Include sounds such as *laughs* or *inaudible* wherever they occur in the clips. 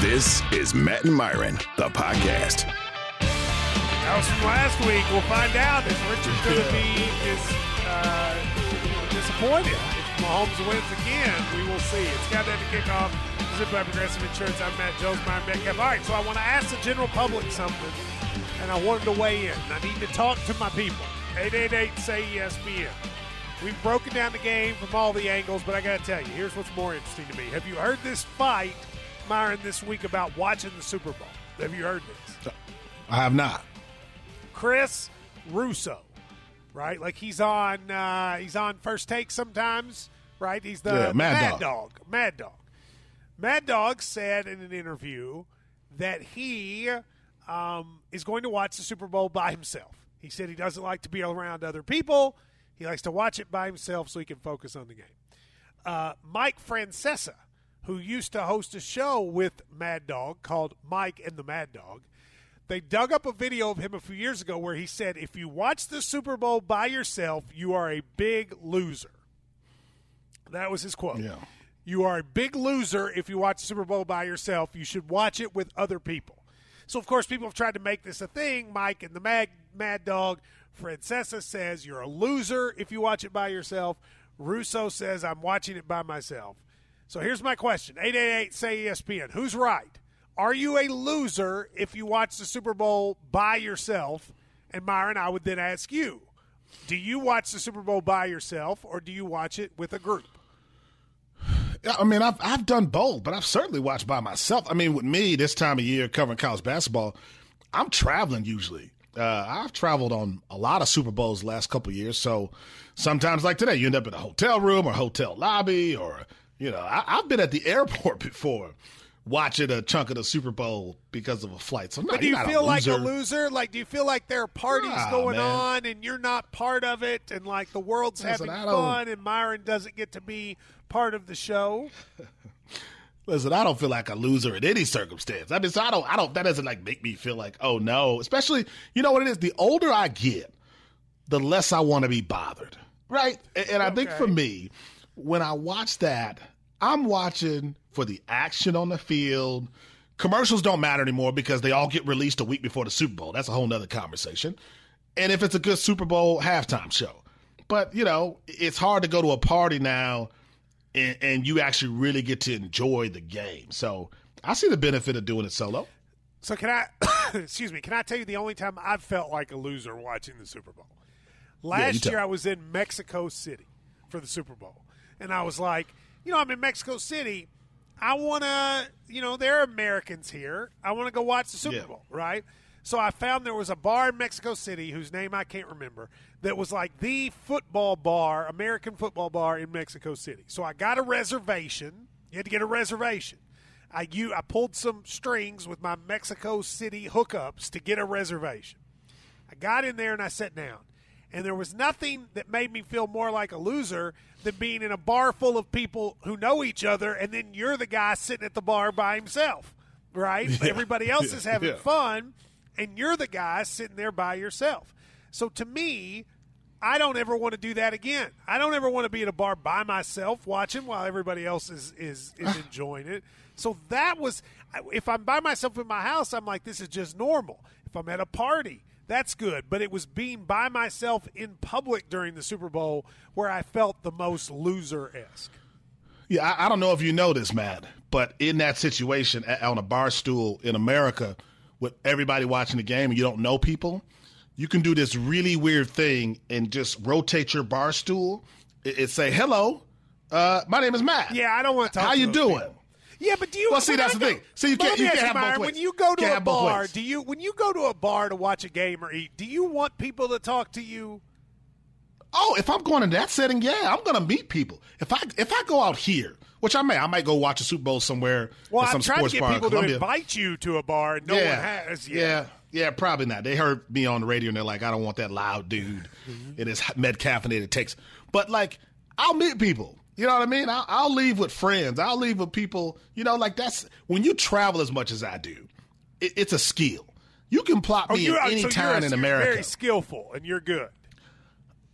This is Matt and Myron, the podcast. That was from last week. We'll find out if Richard's going to be is, uh, disappointed. If Mahomes wins again, we will see. It's got that to kick off. Zip by Progressive Insurance. I'm Matt Jones, Myron Metcalf. All right, so I want to ask the general public something, and I wanted to weigh in. I need to talk to my people. 888 say ESPN. We've broken down the game from all the angles, but I got to tell you, here's what's more interesting to me. Have you heard this fight, Myron, this week about watching the Super Bowl? Have you heard this? I have not. Chris Russo, right? Like he's on uh, he's on first take sometimes, right? He's the, Yeah, Mad Mad Dog. Dog. Mad Dog. Mad Dog said in an interview that he um, is going to watch the Super Bowl by himself. He said he doesn't like to be around other people. He likes to watch it by himself so he can focus on the game. Uh, Mike Francesa, who used to host a show with Mad Dog called Mike and the Mad Dog, they dug up a video of him a few years ago where he said, If you watch the Super Bowl by yourself, you are a big loser. That was his quote. Yeah. You are a big loser if you watch the Super Bowl by yourself. You should watch it with other people. So, of course, people have tried to make this a thing. Mike and the Mad, Mad Dog, Francesa says you're a loser if you watch it by yourself. Russo says I'm watching it by myself. So here's my question 888 say ESPN. Who's right? Are you a loser if you watch the Super Bowl by yourself? And Myron, I would then ask you do you watch the Super Bowl by yourself or do you watch it with a group? I mean, I've I've done both, but I've certainly watched by myself. I mean, with me this time of year covering college basketball, I'm traveling usually. Uh, I've traveled on a lot of Super Bowls the last couple years, so sometimes like today, you end up in a hotel room or hotel lobby, or you know, I, I've been at the airport *laughs* before watching a chunk of the Super Bowl because of a flight. So, no, But do you not feel like a loser. loser? Like, do you feel like there are parties Nah, going man. on and you're not part of it, and like the world's Listen, having fun, and Myron doesn't get to be part of the show? *laughs* Listen, I don't feel like a loser in any circumstance. I mean, so I don't, I don't, that doesn't like make me feel like, oh no. Especially, you know what it is? The older I get, the less I want to be bothered. Right? And, and I think for me, when I watch that, I'm watching for the action on the field. Commercials don't matter anymore because they all get released a week before the Super Bowl. That's a whole nother conversation. And if it's a good Super Bowl halftime show. But, you know, it's hard to go to a party now and, and you actually really get to enjoy the game. So I see the benefit of doing it solo. So can I? *coughs* excuse me. Can I tell you the only time I've felt like a loser watching the Super Bowl? Last tell. year I was in Mexico City for the Super Bowl, and I was like, you know, I'm in Mexico City. I want to, you know, there are Americans here. I want to go watch the Super Yeah. Bowl, right? So I found there was a bar in Mexico City whose name I can't remember that was like the football bar, American football bar in Mexico City. So I got a reservation. You had to get a reservation. I you I pulled some strings with my Mexico City hookups to get a reservation. I got in there and I sat down. And there was nothing that made me feel more like a loser than being in a bar full of people who know each other and then you're the guy sitting at the bar by himself, right? *laughs* Everybody else is having Yeah. fun and you're the guy sitting there by yourself. So to me, I don't ever want to do that again. I don't ever want to be at a bar by myself watching while everybody else is is, is *laughs* enjoying it. So that was if I'm by myself in my house, I'm like this is just normal. If I'm at a party, that's good. But it was being by myself in public during the Super Bowl where I felt the most loser esque. Yeah, I, I don't know if you know this, Matt, but in that situation a- on a bar stool in America with everybody watching the game and you don't know people, you can do this really weird thing and just rotate your bar stool. and, it say, "Hello, uh, my name is Matt. Yeah, I don't want to talk. How you doing?" people. Yeah, but do you? Well, see, that's I the go- thing. See, you can't- you can't have both ways. When you go to a bar, do you? When you go to a bar to watch a game or eat, do you want people to talk to you? Oh, if I'm going in that setting, yeah, I'm going to meet people. If I if I go out here, which I may, I might go watch a Super Bowl somewhere. Well, some I'm trying to sports get people to invite you to a bar, no yeah, one has. yet. yeah, yeah, probably not. They heard me on the radio and they're like, I don't want that loud dude Mm-hmm. in his McCaffeinated takes. But like, I'll meet people. You know what I mean? I'll, I'll leave with friends. I'll leave with people. You know, like that's when you travel as much as I do. It, it's a skill. You can plop Oh, me at so any you're time a- in you're America. Very skillful, and you're good.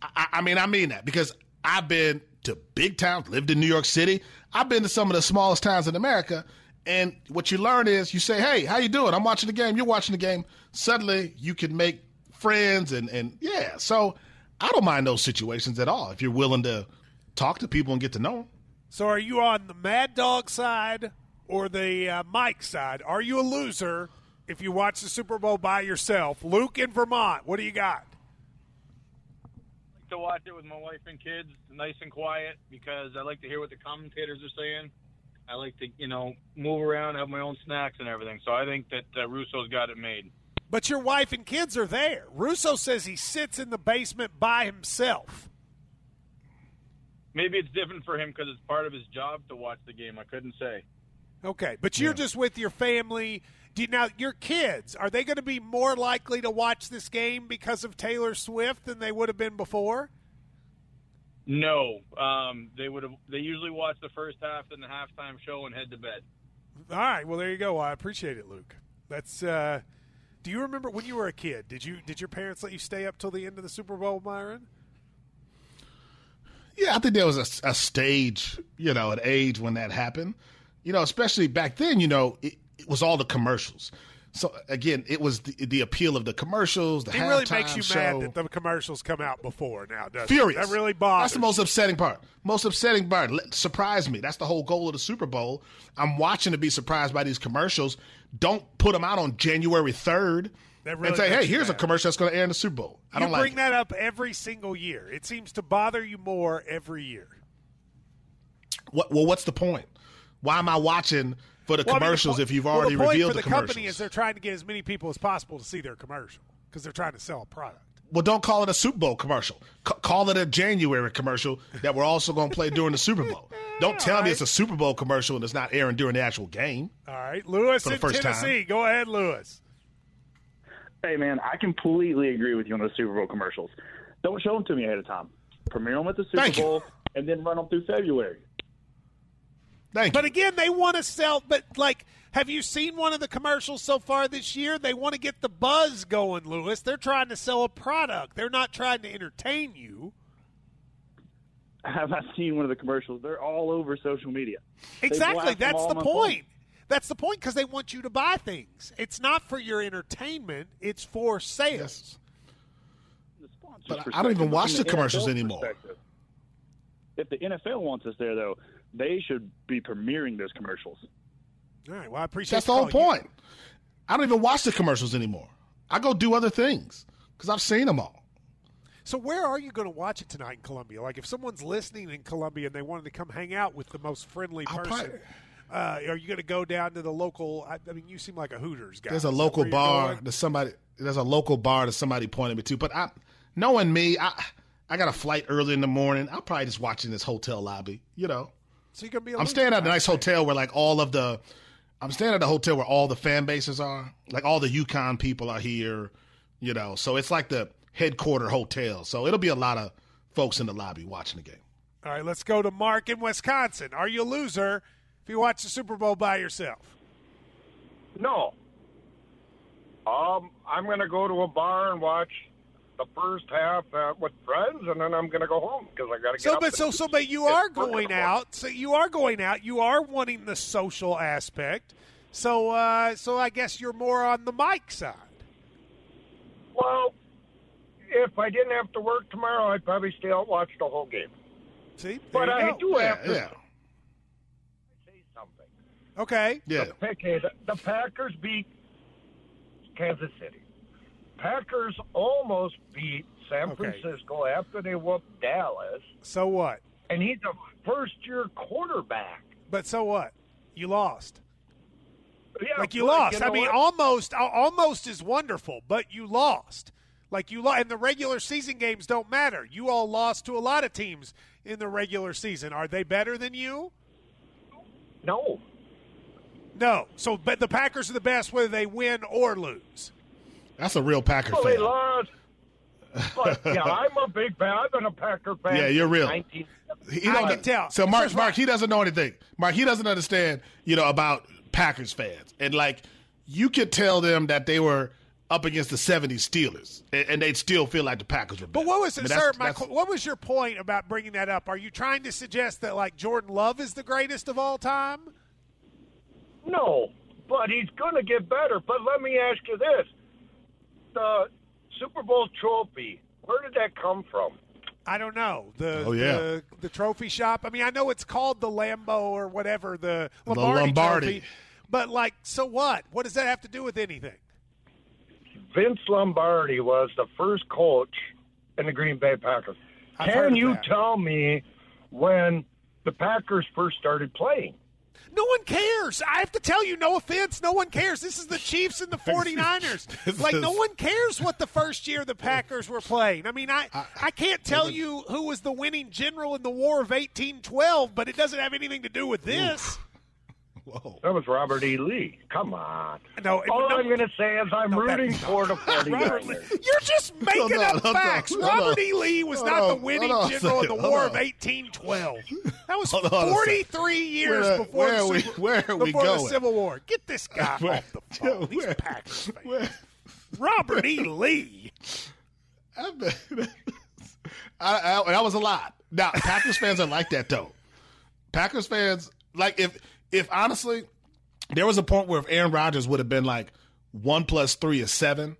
I, I mean, I mean that because I've been to big towns, lived in New York City. I've been to some of the smallest towns in America, And what you learn is you say, "Hey, how you doing? I'm watching the game. You're watching the game." Suddenly, you can make friends and and yeah. So I don't mind those situations at all if you're willing to talk to people and get to know them. So are you on the Mad Dog side or the uh, Mike side? Are you a loser if you watch the Super Bowl by yourself? Luke in Vermont, what do you got? Like to watch it with my wife and kids, nice and quiet, because I like to hear what the commentators are saying. I like to, you know, move around, have my own snacks and everything. So I think that uh, Russo's got it made. But your wife and kids are there. Russo says he sits in the basement by himself. Maybe it's different for him because it's part of his job to watch the game. I couldn't say. Okay, but you're just with your family. Do you, now, your kids are they going to be more likely to watch this game because of Taylor Swift than they would have been before? No, um, they would have. They usually watch the first half and the halftime show and head to bed. All right, well there you go. I appreciate it, Luke. That's. Uh, do you remember when you were a kid? Did you did your parents let you stay up till the end of the Super Bowl, Myron? Yeah, I think there was a, a stage, you know, an age when that happened. You know, especially back then, you know, it, it was all the commercials. So again, it was the, the appeal of the commercials, the It really makes you show. mad that the commercials come out before now, doesn't Furious. it? That really bothers. That's the most upsetting part. Most upsetting part. Surprise me. That's the whole goal of the Super Bowl. I'm watching to be surprised by these commercials. Don't put them out on January 3rd That really and say, hey, here's a commercial that's going to air in the Super Bowl. I you don't like bring it. that up every single year. It seems to bother you more every year. What, well, what's the point? Why am I watching for the Well, I mean, the commercials if you've already well, the point revealed for the, commercials? company is they're trying to get as many people as possible to see their commercial because they're trying to sell a product. well, don't call it a Super Bowl commercial. C- call it a January commercial that we're also going to play during the Super Bowl. *laughs* Don't tell me it's a Super Bowl commercial and it's not airing during the actual game. All right, Lewis For the in first time. Tennessee. Go ahead, Lewis. Hey, man, I completely agree with you on those Super Bowl commercials. Don't show them to me ahead of time. Premiere them at the Super Thank you. Bowl and then run them through February. Thank But you. again, they want to sell. But like, have you seen one of the commercials so far this year? They want to get the buzz going, Lewis. They're trying to sell a product. They're not trying to entertain you. *laughs* Have I seen one of the commercials? They're all over social media. Exactly. That's the point. phone. Point. That's the point because they want you to buy things. It's not for your entertainment. It's for sales. The sponsor's But I- I don't even watch the the commercials NFL anymore. If the NFL wants us there, though, they should be premiering those commercials. All right. Well, I appreciate That's the the whole call. You- point. I don't even watch the commercials anymore. I go do other things because I've seen them all. So where are you going to watch it tonight in Columbia? Like if someone's listening in Columbia and they wanted to come hang out with the most friendly I'll person, probably- uh, are you going to go down to the local? I, I mean, you seem like a Hooters guy. There's a local bar that somebody. There's a local bar that somebody pointed me to. But I, knowing me, I, I got a flight early in the morning. I'll probably just watch in this hotel lobby. You know, So you're going to be. A I'm staying at a nice hotel where like all of the. I'm staying at a hotel where all the fan bases are. Like all the UConn people are here. You know, so it's like the headquarter hotel. So it'll be a lot of folks in the lobby watching the game. All right, let's go to Mark in Wisconsin. Are you a loser if you watch the Super Bowl by yourself? No. Um, I'm going to go to a bar and watch the first half uh, with friends, and then I'm going to go home because I got to get So, up but and so, so, but you are going out. So you are going out. You are wanting the social aspect. So, uh, so I guess you're more on the Mike side. Well, if I didn't have to work tomorrow, I'd probably stay out watch the whole game. See, there But you I go. do Yeah, have to yeah, say something. Okay. yeah. Okay, the, the Packers beat Kansas City. Packers almost beat San Okay. Francisco after they whooped Dallas, So what? and he's a first-year quarterback. But so what? You lost. Yeah, Like you but lost. know I mean, what? almost, al- almost is wonderful, but you lost. Like you lost, and the regular season games don't matter. You all lost to a lot of teams in the regular season. Are they better than you? no. No. So, but the Packers are the best whether they win or lose. That's a real Packer Well, they fan. lost. But, yeah, I'm a big fan. I've been a Packer fan. Yeah, you're real. 19 He I don't- can tell. So Mark, First Mark, he doesn't know anything. Mark, he doesn't understand, you know, about Packers fans. And like, you could tell them that they were up against the '70s Steelers, and, and they'd still feel like the Packers were. But what was I mean, sir? that's- My, that's- what was your point about bringing that up? Are you trying to suggest that like Jordan Love is the greatest of all time? No, but he's going to get better. But let me ask you this: the Super Bowl trophy, where did that come from? I don't know the Oh, yeah. the, the trophy shop. I mean, I know it's called the Lambo or whatever the Lombardi, Lombardi. trophy, but like, so what? What does that have to do with anything? Vince Lombardi was the first coach in the Green Bay Packers. I've Can you that. tell me when the Packers first started playing? No one cares. I have to tell you, no offense, no one cares. This is the Chiefs and the *laughs* 49ers. *laughs* Like, no one cares what the first year the Packers were playing. I mean, I, I can't tell you who was the winning general in the War of 1812, but it doesn't have anything to do with this. Whoa. That was Robert E. Lee. Come on. No, All no- I'm going to say is I'm No, rooting for the *laughs* Robert 49ers. You're just making No, no, up no, no, facts. no, no. Robert E. Lee was Hold not the winning hold on a general in the second, War hold of 1812. That was Hold on a 43 years Where- before, where the, are we- Super- where are we before the? Civil War. Get this *laughs* guy Where- off the phone. He's where- a Packers fan. Where- Robert E. Lee. I, bet- I, I, that was a lot. Now, Packers fans are like that though. Packers fans like if if honestly, there was a point where if Aaron Rodgers would have been like one plus three is seven,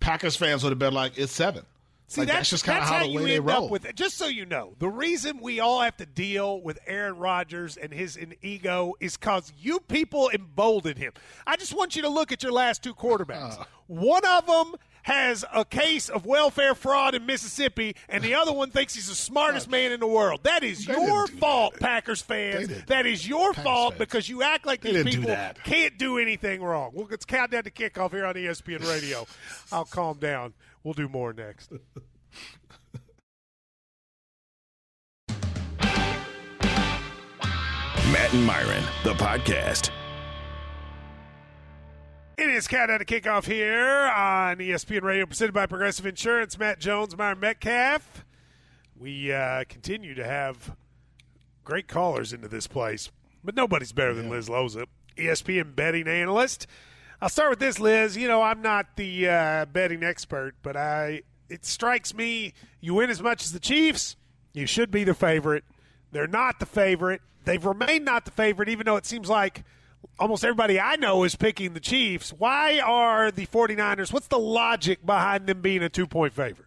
Packers fans would have been like it's seven. See, like, that's, just kind of that's how, the you way they end roll. up with it. Just so you know, the reason we all have to deal with Aaron Rodgers and his and ego is because you people embolden him. I just want you to look at your last two quarterbacks. Uh. one of them has a case of welfare fraud in Mississippi, and the other one thinks he's the smartest man in the world. That is They your fault, that. Packers fans. That is your Packers fault fans. because you act like They these didn't do people can't do anything wrong. Well, it's countdown to kickoff here on ESPN Radio. *laughs* I'll calm down. We'll do more next. Matt and Myron, the podcast. It is countdown to kickoff here on ESPN Radio, presented by Progressive Insurance. Matt Jones, Myron Metcalf. We uh, continue to have great callers into this place, but nobody's better than Liz Loza, ESPN betting analyst. I'll start with this, Liz. You know, I'm not the uh, betting expert, but I it strikes me you win as much as the Chiefs, you should be the favorite. They're not the favorite. They've remained not the favorite, even though it seems like almost everybody I know is picking the Chiefs. Why are the 49ers? What's the logic behind them being a two point favorite?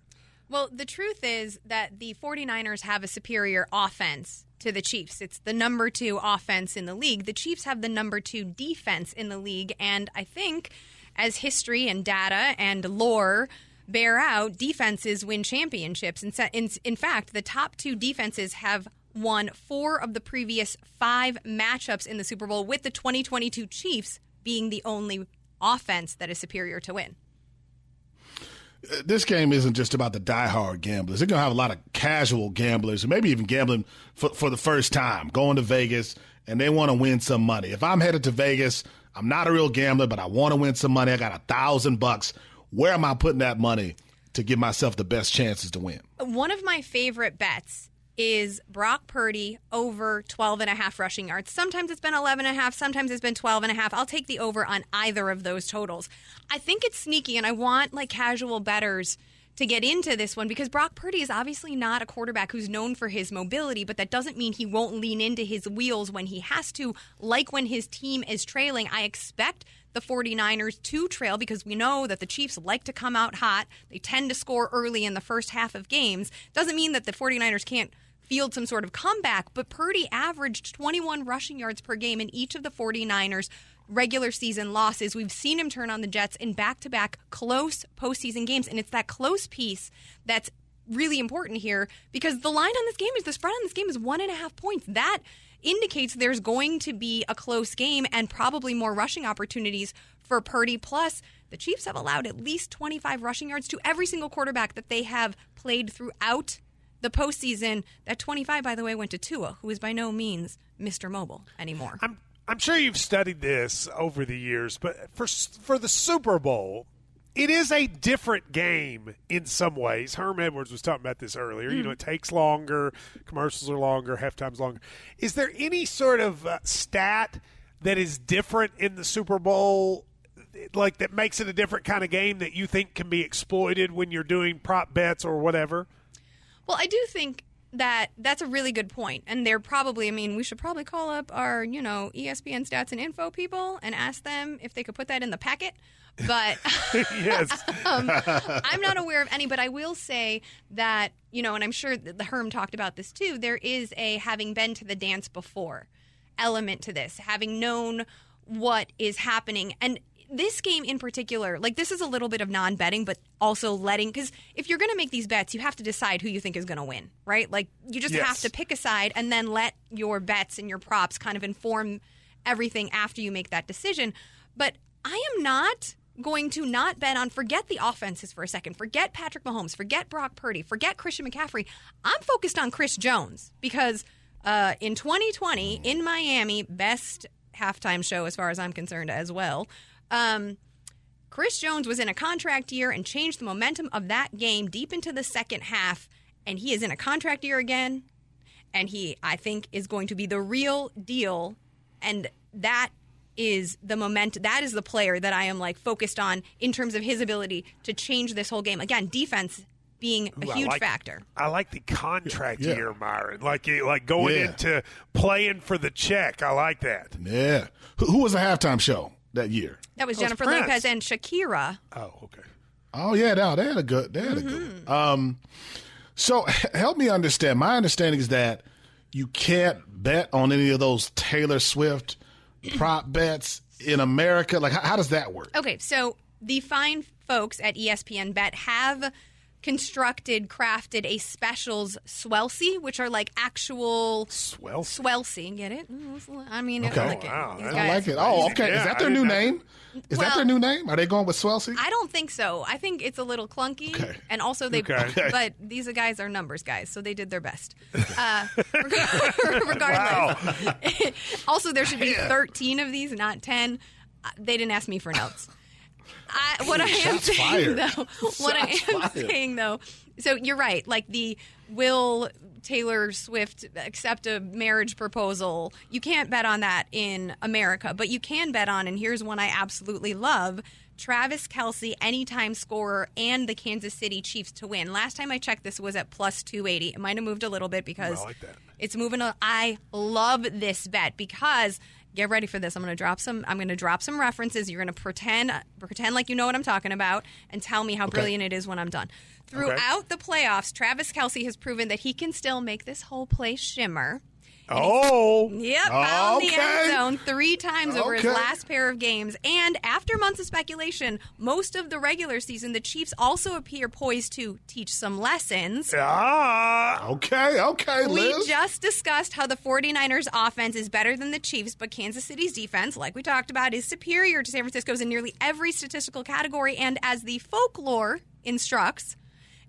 Well, the truth is that the 49ers have a superior offense to the Chiefs. It's the number two offense in the league. The Chiefs have the number two defense in the league. And I think, as history and data and lore bear out, defenses win championships. In, in, in fact, the top two defenses have won four of the previous five matchups in the Super Bowl, with the 2022 Chiefs being the only offense that is superior to win. Uh, this game isn't just about the diehard gamblers. They're going to have a lot of casual gamblers, maybe even gambling for, for the first time, going to Vegas, and they want to win some money. If I'm headed to Vegas, I'm not a real gambler, but I want to win some money. I got a thousand bucks. Where am I putting that money to give myself the best chances to win? One of my favorite bets is Brock Purdy over 12 and a half rushing yards. Sometimes it's been 11 and a half, sometimes it's been 12 and a half. I'll take the over on either of those totals. I think it's sneaky and I want like casual betters to get into this one because Brock Purdy is obviously not a quarterback who's known for his mobility, but that doesn't mean he won't lean into his wheels when he has to, like when his team is trailing. I expect the 49ers to trail because we know that the Chiefs like to come out hot. They tend to score early in the first half of games. Doesn't mean that the 49ers can't field some sort of comeback, but Purdy averaged 21 rushing yards per game in each of the 49ers regular season losses. We've seen him turn on the Jets in back to back close postseason games, and it's that close piece that's really important here because the line on this game is the spread on this game is one and a half points. That indicates there's going to be a close game and probably more rushing opportunities for Purdy. Plus, the Chiefs have allowed at least 25 rushing yards to every single quarterback that they have played throughout the postseason. That 25, by the way, went to Tua, who is by no means Mr. Mobile anymore. I'm I'm sure you've studied this over the years, but for for the Super Bowl, it is a different game in some ways. Herm Edwards was talking about this earlier. You know, it takes longer, commercials are longer, halftime's longer. Is there any sort of uh, stat that is different in the Super Bowl? Like that makes it a different kind of game that you think can be exploited when you're doing prop bets or whatever. Well, I do think that that's a really good point, and they're probably. I mean, we should probably call up our you know ESPN stats and info people and ask them if they could put that in the packet. But *laughs* yes. *laughs* um, I'm not aware of any, but I will say that, you know, and I'm sure that the Herm talked about this too, there is a having been to the dance before element to this, having known what is happening. And this game in particular, like this is a little bit of non betting, but also letting, because if you're going to make these bets, you have to decide who you think is going to win, right? Like you just Yes. have to pick a side and then let your bets and your props kind of inform everything after you make that decision. But I am not going to not bet on forget the offenses for a second. Forget Patrick Mahomes, forget Brock Purdy, forget Christian McCaffrey. I'm focused on Chris Jones because uh, in 2020 in Miami, best halftime show as far as I'm concerned as well. Um, Chris Jones was in a contract year and changed the momentum of that game deep into the second half, and he is in a contract year again. And he, I think, is going to be the real deal. And that is the moment. That is the player that I am like focused on in terms of his ability to change this whole game. Again, defense being a Ooh, I huge like- factor. I like the contract Yeah. year, Myron. Like like going Yeah. into playing for the check. I like that. Yeah. Who, who was the halftime show that year? That was Jennifer Prince. Lopez and Shakira. Oh, okay. Oh yeah, no, they had a good. They had a good. One. Um, so *laughs* help me understand. My understanding is that you can't bet on any of those Taylor Swift prop bets in America. Like, how, how does that work? Okay, so the fine folks at ESPN Bet have constructed, crafted a specials swelsey, which are like actual Swell. swelsey. Get it? Mm, I mean, Okay. like it. Wow, These I I guys- like it. Oh, okay. Yeah, is that I their did new not- name? Is that Well- their new name? Are they going with Swelsey? I don't think so. I think it's a little clunky, Okay. and also they. Okay. Okay. But these guys are numbers guys, so they did their best. *laughs* Uh, reg- *laughs* regardless, *laughs* also there should be thirteen of these, not ten. Uh, They didn't ask me for notes. I, what I am Shots saying fired. though, *laughs* what I Shots am fired. saying though, so you're right. Like the will Taylor Swift accept a marriage proposal? You can't bet on that in America, but you can bet on, and here's one I absolutely love. Travis Kelce, anytime scorer, and the Kansas City Chiefs to win. Last time I checked, this was at plus 280. It might have moved a little bit because I like that. it's moving. I love this bet because get ready for this. I'm going to drop some. I'm going to drop some references. You're going to pretend pretend like you know what I'm talking about and tell me how brilliant it is when I'm done. Throughout the playoffs, Travis Kelce has proven that he can still make this whole place shimmer. Oh, Yep, found the end zone three times over his last pair of games. And after months of speculation, most of the regular season, the Chiefs also appear poised to teach some lessons. ah, Okay, okay, We just discussed how the 49ers offense is better than the Chiefs, but Kansas City's defense, like we talked about, is superior to San Francisco's in nearly every statistical category. And as the folklore instructs,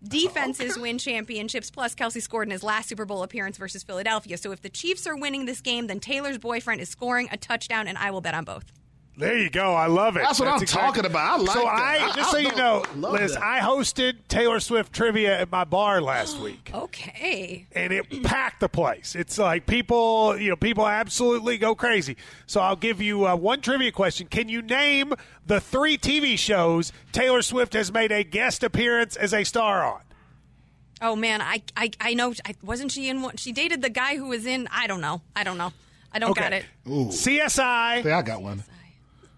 defenses win championships. Plus, Kelce scored in his last Super Bowl appearance versus Philadelphia. So if the Chiefs are winning this game, then Taylor's boyfriend is scoring a touchdown, and I will bet on both. There you go. I love it. That's what I'm talking about. I like it. so that. I I- just so I you know, Liz, that. I hosted Taylor Swift trivia at my bar last *gasps* week. Okay. and it packed the place. It's like people, you know, people absolutely go crazy. So I'll give you uh, one trivia question. Can you name the three TV shows Taylor Swift has made a guest appearance as a star on? Oh man, I I, I know. I, wasn't she in one? She dated the guy who was in. I don't know. I don't know. I don't got it. Ooh. CSI, Yeah, I got one.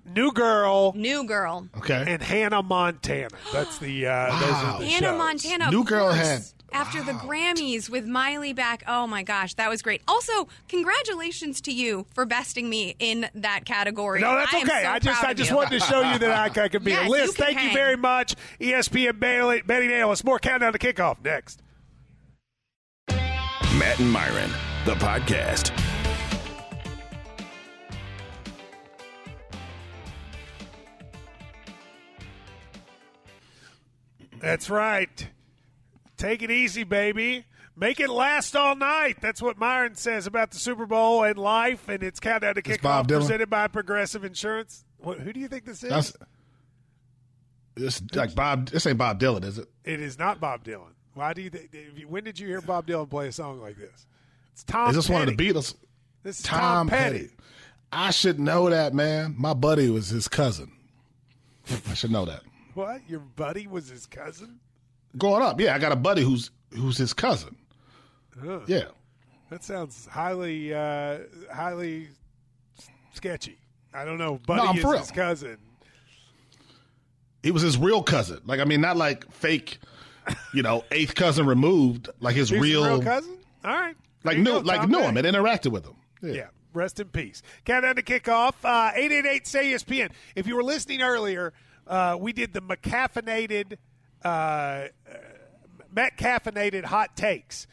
New Girl, New girl. Okay. and Hannah Montana. That's the uh, those Wow. are the Hannah shows. Montana. New Girl course, had- after the. Grammys with Miley back. Oh my gosh, that was great. Also, congratulations to you for besting me in that category. No, that's I okay. so I just I just you. wanted to show you that I, I could be Yes, a list. can Thank you very much, ESPN Bailey, Betty Nayless. More countdown to kickoff next. Matt and Myron, the podcast. That's right. Take it easy, baby. Make it last all night. That's what Myron says about the Super Bowl and life, and it's countdown to kickoff Bob Dylan. presented by Progressive Insurance. What, who do you think this is? That's it's like Bob. This ain't Bob Dylan, is it? it is not Bob Dylan. Why do you think? When did you hear Bob Dylan play a song like this? It's Tom. Is this one of the Beatles? This is Tom, Petty. I should know that, man. My buddy was his cousin. I should know that. What? Your buddy was his cousin? Growing up, yeah, I got a buddy who's who's his cousin. Yeah. That sounds highly, uh, highly sketchy. I don't know. Buddy I'm is for his real. cousin. He was his real cousin. Like I mean, not like fake, you know, *laughs* eighth cousin removed. Like his real, real cousin. All right. like knew, go, like knew him and interacted with him. Yeah. Rest in peace. Countdown to kickoff. Uh, 888 say ESPN. If you were listening earlier, uh, we did the McCaffeinated, uh, uh, McCaffeinated hot takes.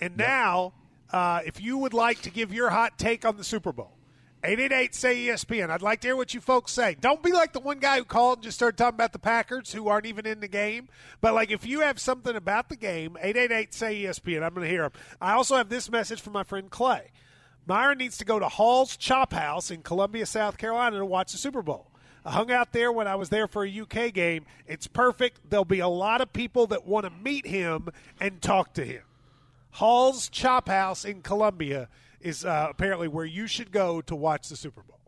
And now, uh, if you would like to give your hot take on the Super Bowl, 888 say ESPN. I'd like to hear what you folks say. Don't be like the one guy who called and just started talking about the Packers who aren't even in the game. But like if you have something about the game, 888 say ESPN. I'm going to hear them. I also have this message from my friend Clay. Myron needs to go to Hall's Chop House in Columbia, South Carolina to watch the Super Bowl. I hung out there when I was there for a UK game. It's perfect. There'll be a lot of people that want to meet him and talk to him. Hall's Chop House in Columbia is uh, apparently where you should go to watch the Super Bowl.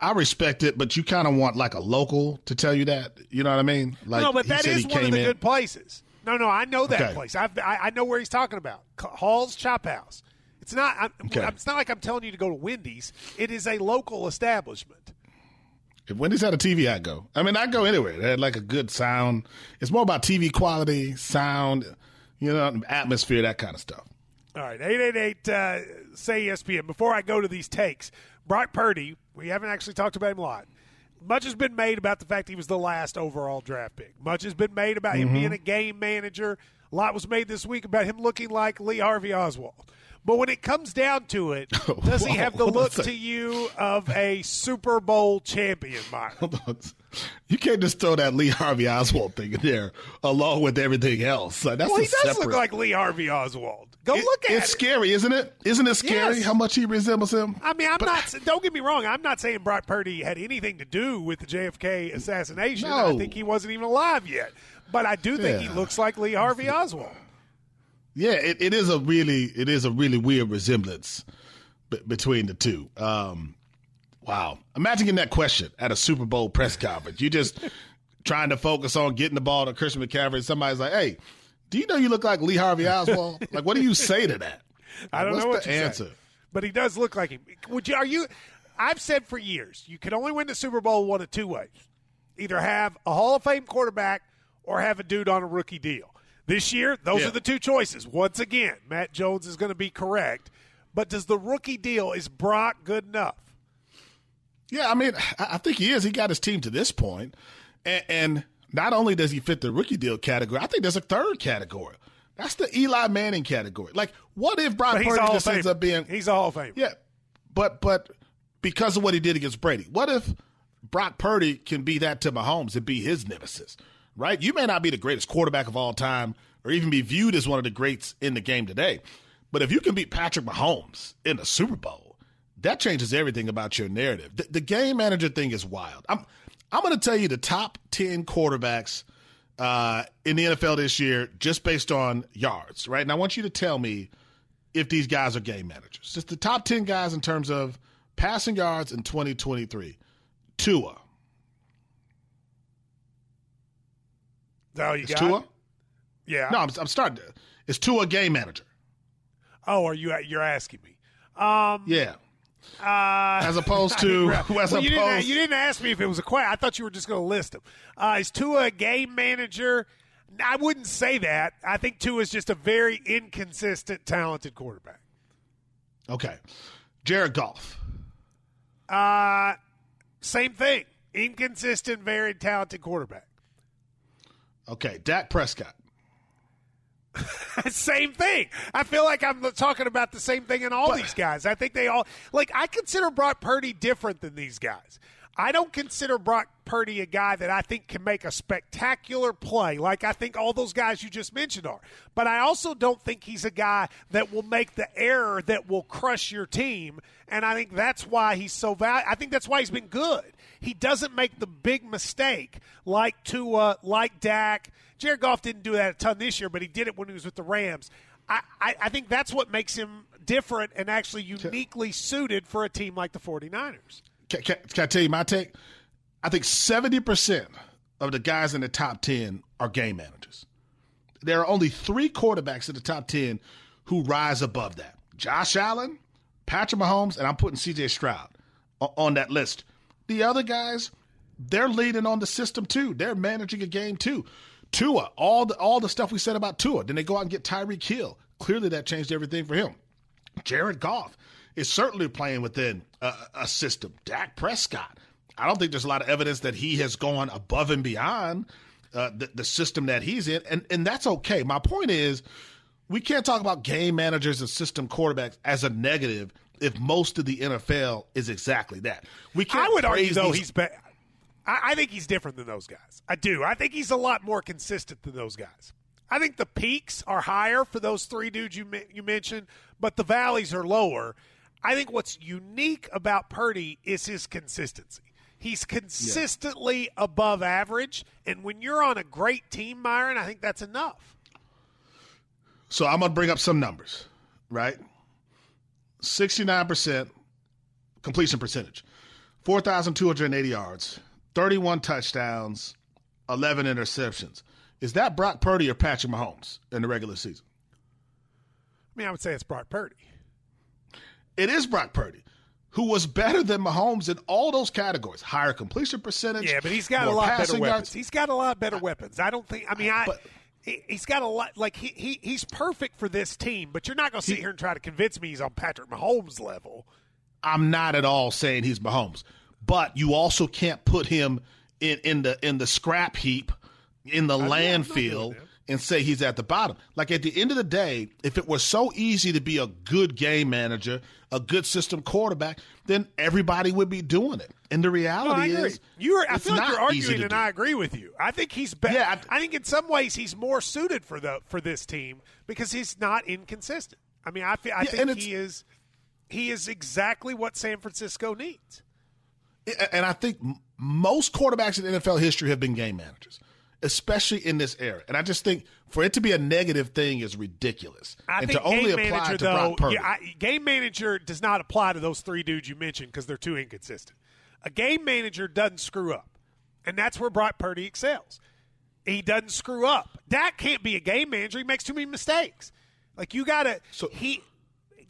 I respect it, but you kind of want like a local to tell you that. You know what I mean? Like no, but that is one of the in- good places. No, no, I know that Okay. place. I've, I I know where he's talking about. Hall's Chop House. It's not. I'm, Okay. It's not like I'm telling you to go to Wendy's. It is a local establishment. If Wendy's had a TV, I'd go. I mean, I'd go anywhere. They had like a good sound. It's more about TV quality, sound, you know, atmosphere, that kind of stuff. All right, 888 uh, say ESPN. Before I go to these takes, Brock Purdy, we haven't actually talked about him a lot. Much has been made about the fact he was the last overall draft pick. Much has been made about him being a game manager. A lot was made this week about him looking like Lee Harvey Oswald. But when it comes down to it, *laughs* does he have the hold on a look to you of a Super Bowl champion, on. You can't just throw that Lee Harvey Oswald thing in there along with everything else. Like, that's Well, he does separate. look like Lee Harvey Oswald. Go It- look at it's it. It's scary, isn't it? Isn't it scary Yes. how much he resembles him? I mean, I'm But- not. Don't get me wrong. I'm not saying Brock Purdy had anything to do with the JFK assassination. I No. think he wasn't even alive yet. But I do think he looks like Lee Harvey Oswald. Yeah, it, it is a really it is a really weird resemblance b- between the two. Um, wow, imagine getting that question at a Super Bowl press conference. You just *laughs* trying to focus on getting the ball to Christian McCaffrey. Somebody's like, "Hey, do you know you look like Lee Harvey Oswald?" *laughs* like, what do you say to that? I don't What's know what the you say. answer? but he does look like him. Would you? Are you? I've said for years, you can only win the Super Bowl one of two ways: either have a Hall of Fame quarterback or have a dude on a rookie deal. This year, those Yeah. are the two choices. Once again, Matt Jones is going to be correct. But does the rookie deal is Brock good enough? Yeah, I mean, I think he is. He got his team to this point, and, and not only does he fit the rookie deal category, I think there's a third category. That's the Eli Manning category. Like, what if Brock But he's a Purdy just ends up being He's a Hall of Famer. Yeah, but but because of what he did against Brady, what if Brock Purdy can be that to Mahomes and be his nemesis? Right? You may not be the greatest quarterback of all time, or even be viewed as one of the greats in the game today, but if you can beat Patrick Mahomes in the Super Bowl, that changes everything about your narrative. The, the game manager thing is wild. I'm I'm going to tell you the top ten quarterbacks uh, in the NFL this year, just based on yards. Right? And I want you to tell me if these guys are game managers. Just the top 10 guys in terms of passing yards in 2023. Tua. All you Is got? Tua? Yeah. No, I'm, I'm starting to. Is Tua a game manager? Oh, are you? You're asking me. Um, Yeah. uh, As opposed to, *laughs* *laughs* as well, you, didn't, opposed, you didn't ask me if it was a question. I thought you were just going to list them. Uh, is Tua a game manager? I wouldn't say that. I think Tua is just a very inconsistent, talented quarterback. okay. Jared Goff. Uh, same thing. Inconsistent, very talented quarterback. Okay. Dak Prescott. *laughs* same thing. I feel like I'm talking about the same thing in all these guys. I think they all like. I consider Brock Purdy different than these guys. I don't consider Brock Purdy a guy that I think can make a spectacular play like I think all those guys you just mentioned are. But I also don't think he's a guy that will make the error that will crush your team. And I think that's why he's so valuable. I think that's why he's been good. He doesn't make the big mistake like Tua, like Dak. Jared Goff didn't do that a ton this year, but he did it when he was with the Rams. I, I, I think that's what makes him different and actually uniquely suited for a team like the 49ers. Can, can, I tell you my take? I think 70% of the guys in the top 10 are game managers. There are only three quarterbacks in the top 10 who rise above that. Josh Allen, Patrick Mahomes, and I'm putting CJ Stroud on that list. The other guys, they're leading on the system too. They're managing a game too. Tua, all the all the stuff we said about Tua. Then they go out and get Tyreek Hill. Clearly, that changed everything for him. Jared Goff is certainly playing within a, a system. Dak Prescott. I don't think there's a lot of evidence that he has gone above and beyond uh, the, the system that he's in, and and that's okay. My point is, we can't talk about game managers and system quarterbacks as a negative if most of the NFL is exactly that. We can't. I would argue though he's better. I, I think he's different than those guys. I do. I think he's a lot more consistent than those guys. I think the peaks are higher for those three dudes you you mentioned, but the valleys are lower. I think what's unique about Purdy is his consistency. He's consistently above average, and when you're on a great team, Myron, I think that's enough. So I'm gonna bring up some numbers, right? Sixty-nine percent completion percentage, four thousand two hundred eighty yards, thirty-one touchdowns, eleven interceptions. Is that Brock Purdy or Patrick Mahomes in the regular season? I mean, I would say it's Brock Purdy. It is Brock Purdy, who was better than Mahomes in all those categories. Higher completion percentage. Yeah, but he's got a lot better weapons. yards. He's got a lot better weapons. I don't think. I mean, I. But- he- He's got a lot. Like he, he he's perfect for this team, but you're not going to sit here and try to convince me he's on Patrick Mahomes level. I'm not at all saying he's Mahomes, but you also can't put him in, in the in the scrap heap in the landfill and say he's at the bottom. Like at the end of the day, if it was so easy to be a good game manager, a good system quarterback, then everybody would be doing it. And the No, reality agree. is, You're. I feel like you're arguing, and do. I agree with you. I think he's better. Yeah, I, I- think in some ways he's more suited for the for this team because he's not inconsistent. I mean, I feel, I Yeah, think he is. He is exactly what San Francisco needs. and I think most quarterbacks in NFL history have been game managers, especially in this era. And I just think for it to be a negative thing is ridiculous. I and think to only game apply manager to though, Brock Purdy. yeah, I, game manager does not apply to those three dudes you mentioned because they're too inconsistent. A game manager doesn't screw up, and that's where Brock Purdy excels. He doesn't screw up. Dak can't be a game manager. He makes too many mistakes. Like you got to So- he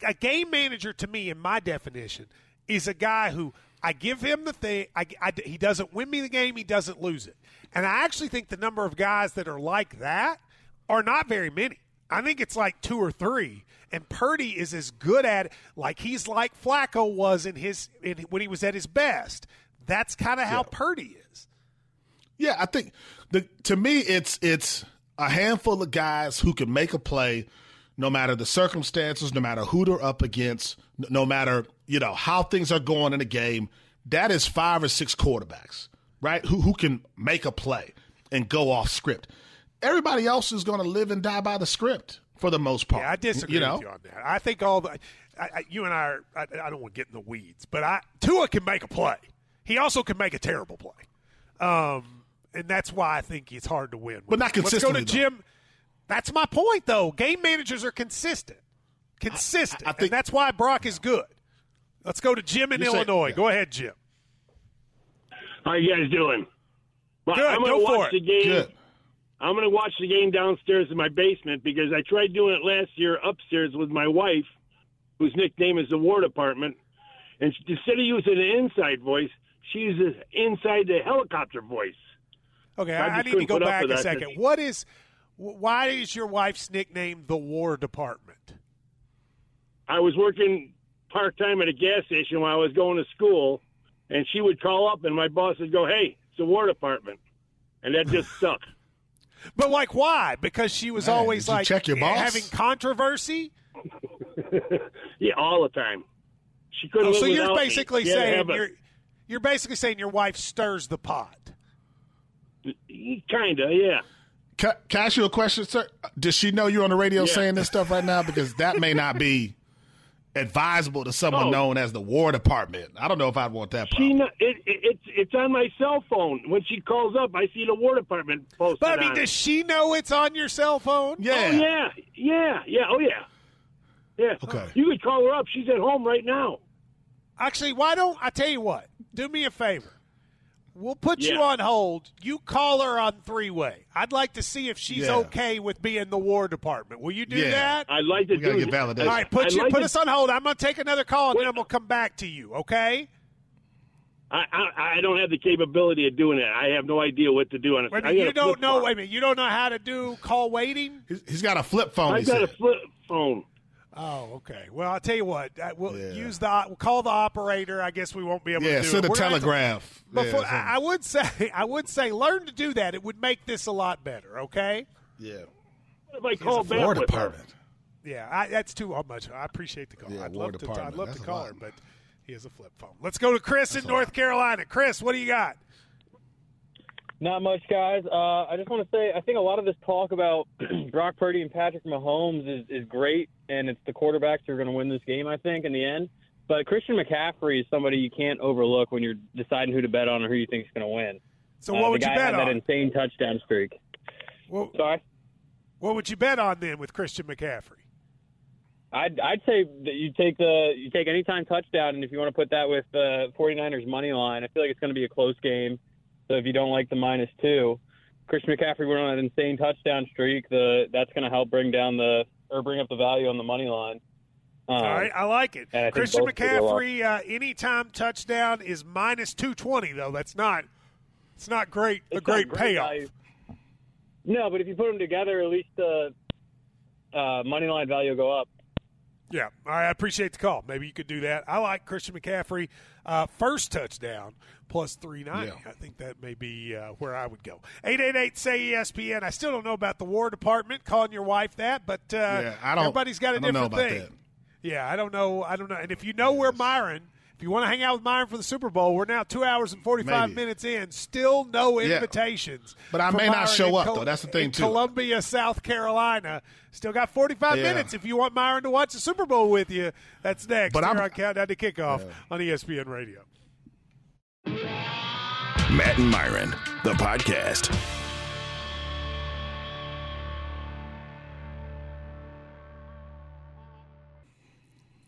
a game manager to me in my definition is a guy who I give him the thing. I, I- he doesn't win me the game. He doesn't lose it. And I actually think the number of guys that are like that are not very many. I think it's like two or three. And Purdy is as good at it, like he's like Flacco was in his in, when he was at his best. That's kind of how Purdy is. Yeah, I think the to me it's it's a handful of guys who can make a play no matter the circumstances, no matter who they're up against, no matter, you know, how things are going in a game. That is five or six quarterbacks, right? Who who can make a play and go off script. Everybody else is going to live and die by the script for the most part. Yeah, I disagree You know, with you on that. I think all the I, I, you and I, are, I, I don't want to get in the weeds, but I Tua can make a play. He also can make a terrible play, um, and that's why I think it's hard to win. But not consistently. Let's go to though. Jim. That's my point, though. Game managers are consistent, consistent, I think- and that's why Brock is good. Let's go to Jim in You say- Illinois. yeah. Go ahead, Jim. How are you guys doing? Well, Good, I'm gonna go for watch it. the game. good. I'm going to watch the game downstairs in my basement because I tried doing it last year upstairs with my wife, whose nickname is the War Department. And instead of using an inside voice, she uses inside the helicopter voice. Okay, I I, I need to go up back a second. What is? Wh- Why is your wife's nickname the War Department? I was working part time at a gas station while I was going to school, and she would call up, and my boss would go, "Hey, it's the War Department," and that just *laughs* stuck. But like, why? Because she was Man, always did you like check your boss? having controversy. *laughs* yeah, all the time. She couldn't. Oh, live so you're without me. basically She had to saying have a- you're you're basically saying your wife stirs the pot. Kinda, yeah. Can, can I ask you a question, sir? Does she know you're on the radio Yeah. saying this stuff right now? Because that may not be advisable to someone Oh. known as the War Department. I don't know if I'd want that. She, Problem. kn- it, it, it's it's on my cell phone. When she calls up, I see the War Department posted. But I mean, on does it. she know it's on your cell phone? Yeah. Oh yeah, yeah, yeah. Oh yeah, yeah. Okay. You could call her up. She's at home right now. Actually, why don't I tell you what? Do me a favor. We'll put you on hold. You call her on three way. I'd like to see if she's Yeah. okay with being the War Department. Will you do Yeah. that? I'd like to We gotta do get validation. All right, put I'd you like put to- us on hold. I'm going to take another call and then we'll come back to you. Okay? I, I, I don't have the capability of doing that. I have no idea what to do on it. Wait a I minute, you don't know. phone. Wait a minute, you don't know how to do call waiting. He's- he's got a flip phone. I he got a flip phone. Oh, okay. Well, I'll tell you what. I- We'll Yeah. use the we'll call the operator. I guess we won't be able yeah, to do send it. a We're gonna have to- telegraph. *laughs* Yeah, Before, something. I I would say, *laughs* I would say, learn to do that. It would make this a lot better. Okay. yeah. What if I call back War with her? Department. Yeah, I, that's too uh, much. I appreciate the call. Yeah, I'd War love to. I'd love That's to call lot. her, but he has a flip phone. Let's go to Chris in North lot. Carolina. Chris, what do you got? Not much, guys. Uh, I just want to say I think a lot of this talk about *clears throat* Brock Purdy and Patrick Mahomes is, is great, and it's the quarterbacks who are going to win this game, I think, in the end. But Christian McCaffrey is somebody you can't overlook when you're deciding who to bet on or who you think is going to win. So, Uh, what would you bet had that on? insane touchdown streak. What, Sorry. what would you bet on then with Christian McCaffrey? I'd, I'd say that you take the you take anytime touchdown, and if you want to put that with the 49ers money line, I feel like it's going to be a close game. So if you don't like the minus two, Christian McCaffrey went on an insane touchdown streak. The that's going to help bring down the or bring up the value on the money line. Um, All right, I like it. I Christian both will go up. McCaffrey, uh, anytime touchdown is minus two twenty though. That's not. It's not great. a It's not great, great payoff. value. No, but if you put them together, at least the uh, money line value will go up. Yeah, I appreciate the call. Maybe you could do that. I like Christian McCaffrey uh, first touchdown plus three ninety. Yeah. I think that may be uh, where I would go. Eight eight eight say ESPN. I still don't know about the War Department calling your wife that, but uh, Yeah, I don't- everybody's got a I don't know different about thing. that. Yeah, I don't know. I don't know. And if you know where Myron, if you want to hang out with Myron for the Super Bowl, we're now two hours and forty five minutes in. Still no Yeah. invitations. But I may not Myron show up, Col- though. That's the thing, in too. Columbia, South Carolina. Still got forty five Yeah. minutes if you want Myron to watch the Super Bowl with you. That's next. But Here I'm- on Countdown to Kickoff on E ESPN Radio. Matt and Myron, the podcast.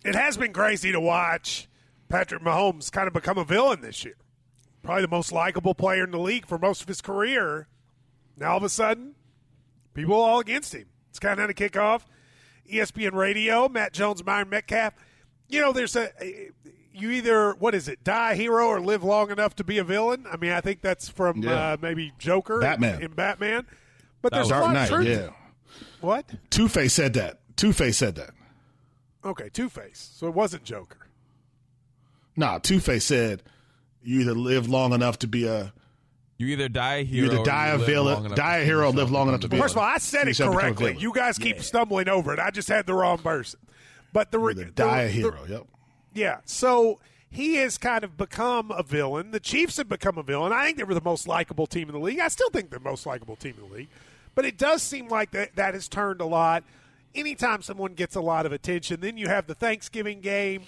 It has been crazy to watch Patrick Mahomes kind of become a villain this year. Probably the most likable player in the league for most of his career. Now all of a sudden, people all against him. It's kind of a kickoff. ESPN Radio, Matt Jones, Myron Medcalf. You know, there's a you either what is it, die a hero or live long enough to be a villain. I mean, I think that's from Yeah. uh, maybe Joker, Batman. in Batman. But there's a Dark lot Knight. of truth. Yeah. What? Two Face said that. Two Face said that. Okay, Two Face. So it wasn't Joker. Nah, Two Face said you either live long enough to be a You either die a hero, you either die you a villain, die a hero, live long enough to become be. First of all, I said it yourself become a correctly. You guys keep stumbling over it. I just had the wrong person. But the, re- either the- die a the- hero. Yep. Yeah. So he has kind of become a villain. The Chiefs have become a villain. I think they were the most likable team in the league. I still think they're the most likable team in the league. But it does seem like that that has turned a lot. Anytime someone gets a lot of attention, then you have the Thanksgiving game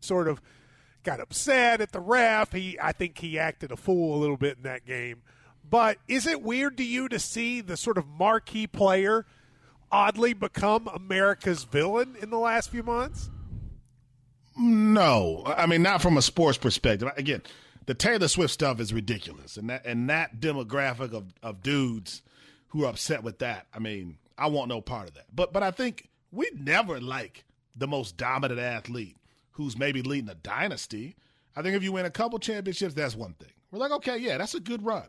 sort of got upset at the ref. He I think he acted a fool a little bit in that game. But is it weird to you to see the sort of marquee player oddly become America's villain in the last few months? No, I mean not from a sports perspective. Again, the Taylor Swift stuff is ridiculous, and that and that demographic of, of dudes who are upset with that. I mean, I want no part of that. But but I think we never like the most dominant athlete who's maybe leading a dynasty. I think if you win a couple championships, that's one thing. We're like, okay, yeah, that's a good run.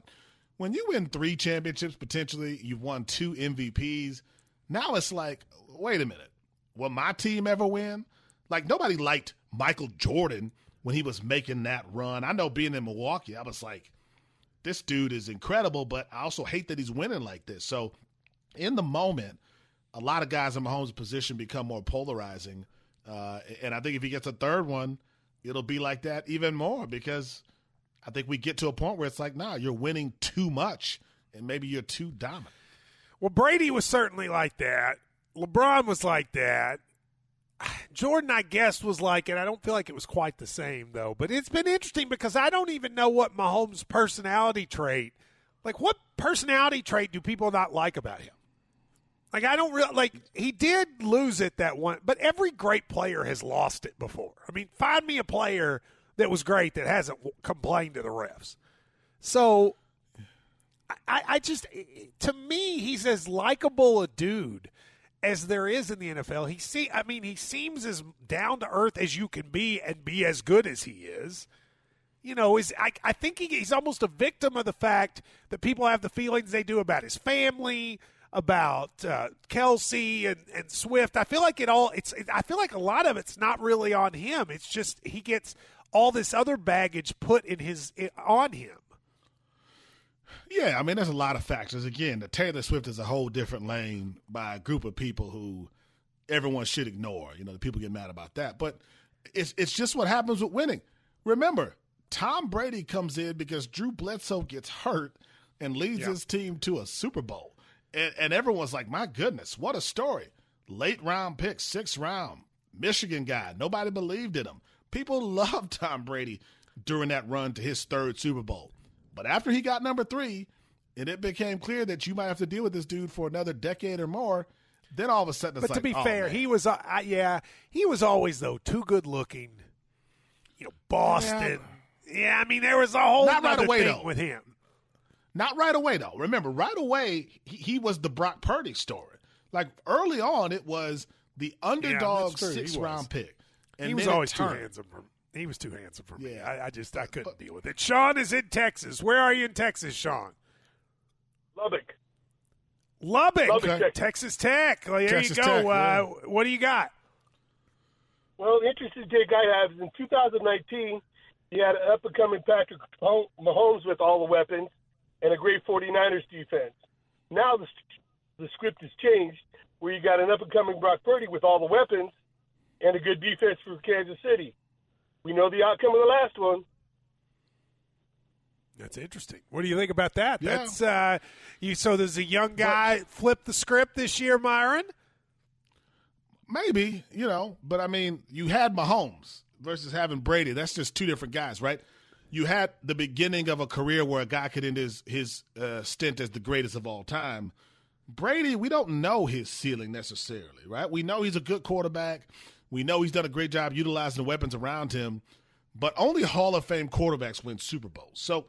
When you win three championships, potentially you've won two MVPs. Now it's like, wait a minute, will my team ever win? Like nobody liked Michael Jordan when he was making that run. I know being in Milwaukee, I was like, this dude is incredible, but I also hate that he's winning like this. So in the moment, a lot of guys in Mahomes' position become more polarizing. Uh, and I think if he gets a third one, it'll be like that even more because I think we get to a point where it's like, nah, you're winning too much and maybe you're too dominant. Well, Brady was certainly like that. LeBron was like that. Jordan, I guess, was like it. I don't feel like it was quite the same though. But it's been interesting because I don't even know what Mahomes' personality trait. Like, what personality trait do people not like about him? Like, I don't really like. He did lose it that one, but every great player has lost it before. I mean, find me a player that was great that hasn't complained to the refs. So I, I just, to me, he's as likable a dude as there is in the NFL. He see, I mean, he seems as down to earth as you can be and be as good as he is. You know, is I, I think he, he's almost a victim of the fact that people have the feelings they do about his family, about uh, Kelce and, and Swift. I feel like it all. It's. I feel like a lot of it's not really on him. It's just he gets all this other baggage put in his on him. Yeah, I mean, there's a lot of factors. Again, the Taylor Swift is a whole different lane by a group of people who everyone should ignore. You know, the people get mad about that, but it's it's just what happens with winning. Remember, Tom Brady comes in because Drew Bledsoe gets hurt and leads yeah. his team to a Super Bowl, and, and everyone's like, "My goodness, what a story!" Late round pick, sixth round, Michigan guy. Nobody believed in him. People *laughs* loved Tom Brady during that run to his third Super Bowl. But after he got number three, and it became clear that you might have to deal with this dude for another decade or more, then all of a sudden, but like, to be oh, fair, man. he was, uh, yeah, he was always though too good looking. You know, Boston. Yeah, yeah I mean, there was a whole not right away thing though. with him. Not right away though. Remember, right away he, he, was the Brock Purdy story. Like early on, it was the underdog yeah, six round pick. And he was always too handsome for he was too handsome for me. Yeah. I, I just I couldn't but, deal with it. Sean is in Texas. Where are you in Texas, Sean? Lubbock. Lubbock, Lubbock Texas. Texas Tech. Well, there Texas you go. Tech, yeah. uh, what do you got? Well, the interesting take I have is in 2019, you had an up and coming Patrick Mahomes with all the weapons and a great 49ers defense. Now the, the script has changed where you got an up and coming Brock Purdy with all the weapons and a good defense for Kansas City. We know the outcome of the last one. That's interesting. What do you think about that? Yeah. That's uh, you. So there's a young guy but, flip the script this year, Myron. Maybe you know, but I mean, you had Mahomes versus having Brady. That's just two different guys, right? You had the beginning of a career where a guy could end his his uh, stint as the greatest of all time. Brady, we don't know his ceiling necessarily, right? We know he's a good quarterback. We know he's done a great job utilizing the weapons around him, but only Hall of Fame quarterbacks win Super Bowls. So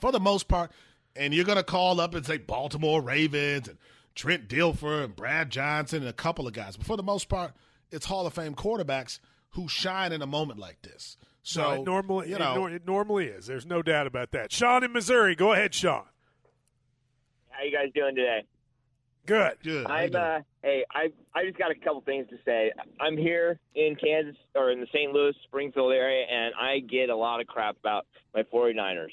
for the most part, and you're going to call up and say Baltimore Ravens and Trent Dilfer and Brad Johnson and a couple of guys. But for the most part, it's Hall of Fame quarterbacks who shine in a moment like this. So no, it normally, you know, it, it, normally is. There's no doubt about that. Sean in Missouri, go ahead, Sean. How you guys doing today? Good. Good. I'm uh, hey, I I just got a couple things to say. I'm here in Kansas or in the St. Louis Springfield area, and I get a lot of crap about my 49ers.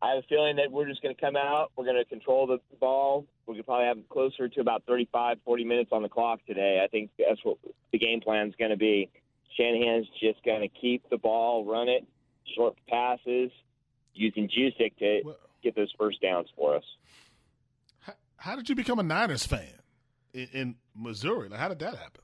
I have a feeling that we're just going to come out. We're going to control the ball. We could probably have closer to about 35, 40 minutes on the clock today. I think that's what the game plan is going to be. Shanahan's just going to keep the ball, run it, short passes, using Juszczyk to get those first downs for us. How, how did you become a Niners fan in, in Missouri? Like, how did that happen?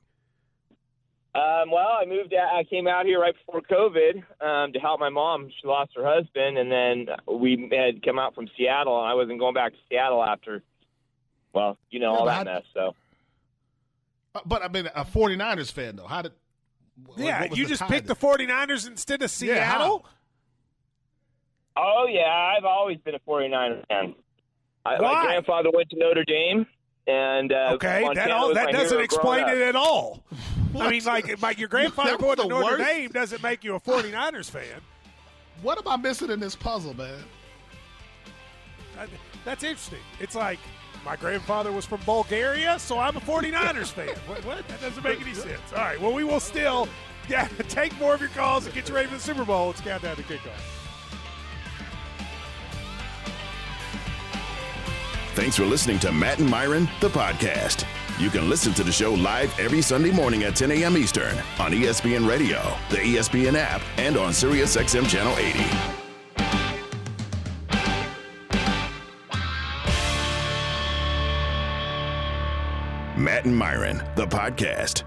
Um, well, I moved. Out, I came out here right before COVID um, to help my mom. She lost her husband, and then we had come out from Seattle, and I wasn't going back to Seattle after. Well, you know Yeah, all but that how- mess. So Uh, But I mean, a 49ers fan though. How did? yeah, what you just picked there? the 49ers instead of Yeah. Seattle? Oh yeah, I've always been a 49er fan. I, my grandfather went to Notre Dame, and uh, okay, Montana that all, that doesn't explain it at all. *laughs* I mean, like, like your grandfather That going to Notre worst. Dame doesn't make you a 49ers fan. What am I missing in this puzzle, man? That- That's interesting. It's like my grandfather was from Bulgaria, so I'm a 49ers *laughs* fan. What, what? That doesn't make any sense. All right, well, we will still yeah, *laughs* take more of your calls and get you ready for the Super Bowl. It's countdown to kickoff. Thanks for listening to Matt and Myron, the podcast. You can listen to the show live every Sunday morning at 10 a.m. Eastern on ESPN Radio, the ESPN app, and on SiriusXM Channel 80. Matt and Myron, the podcast.